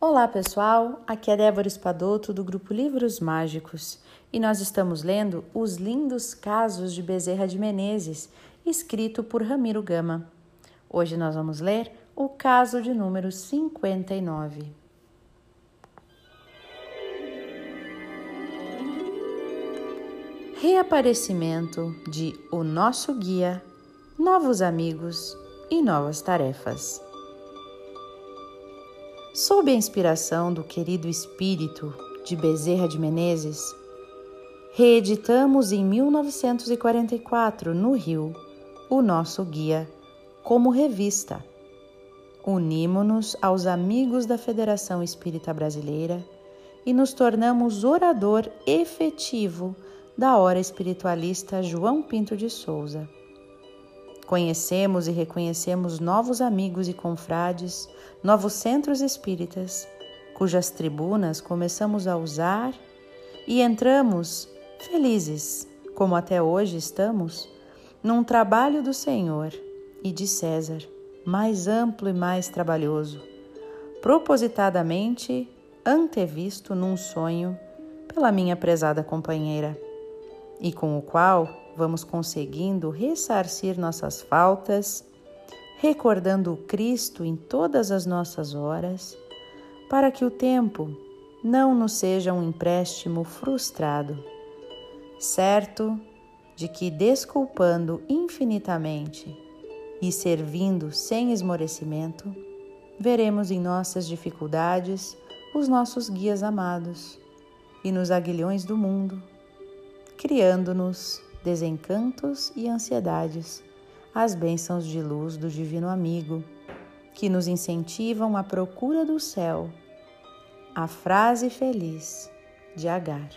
Olá pessoal, aqui é Débora Espadoto do grupo Livros Mágicos e nós estamos lendo Os Lindos Casos de Bezerra de Menezes, escrito por Ramiro Gama. Hoje nós vamos ler o caso de número 59. Reaparecimento de O Nosso Guia, Novos Amigos e Novas Tarefas. Sob a inspiração do querido espírito de Bezerra de Menezes, reeditamos em 1944, no Rio, o nosso guia como revista. Unimos-nos aos amigos da Federação Espírita Brasileira e nos tornamos orador efetivo da hora espiritualista João Pinto de Souza. Conhecemos e reconhecemos novos amigos e confrades novos centros espíritas, cujas tribunas começamos a usar e entramos felizes, como até hoje estamos, num trabalho do Senhor e de César, mais amplo e mais trabalhoso, propositadamente antevisto num sonho pela minha prezada companheira, e com o qual vamos conseguindo ressarcir nossas faltas recordando o Cristo em todas as nossas horas, para que o tempo não nos seja um empréstimo frustrado, certo de que, desculpando infinitamente e servindo sem esmorecimento, veremos em nossas dificuldades os nossos guias amados e nos aguilhões do mundo, criando-nos desencantos e ansiedades as bênçãos de luz do Divino Amigo, que nos incentivam à procura do céu. A frase feliz de Agar.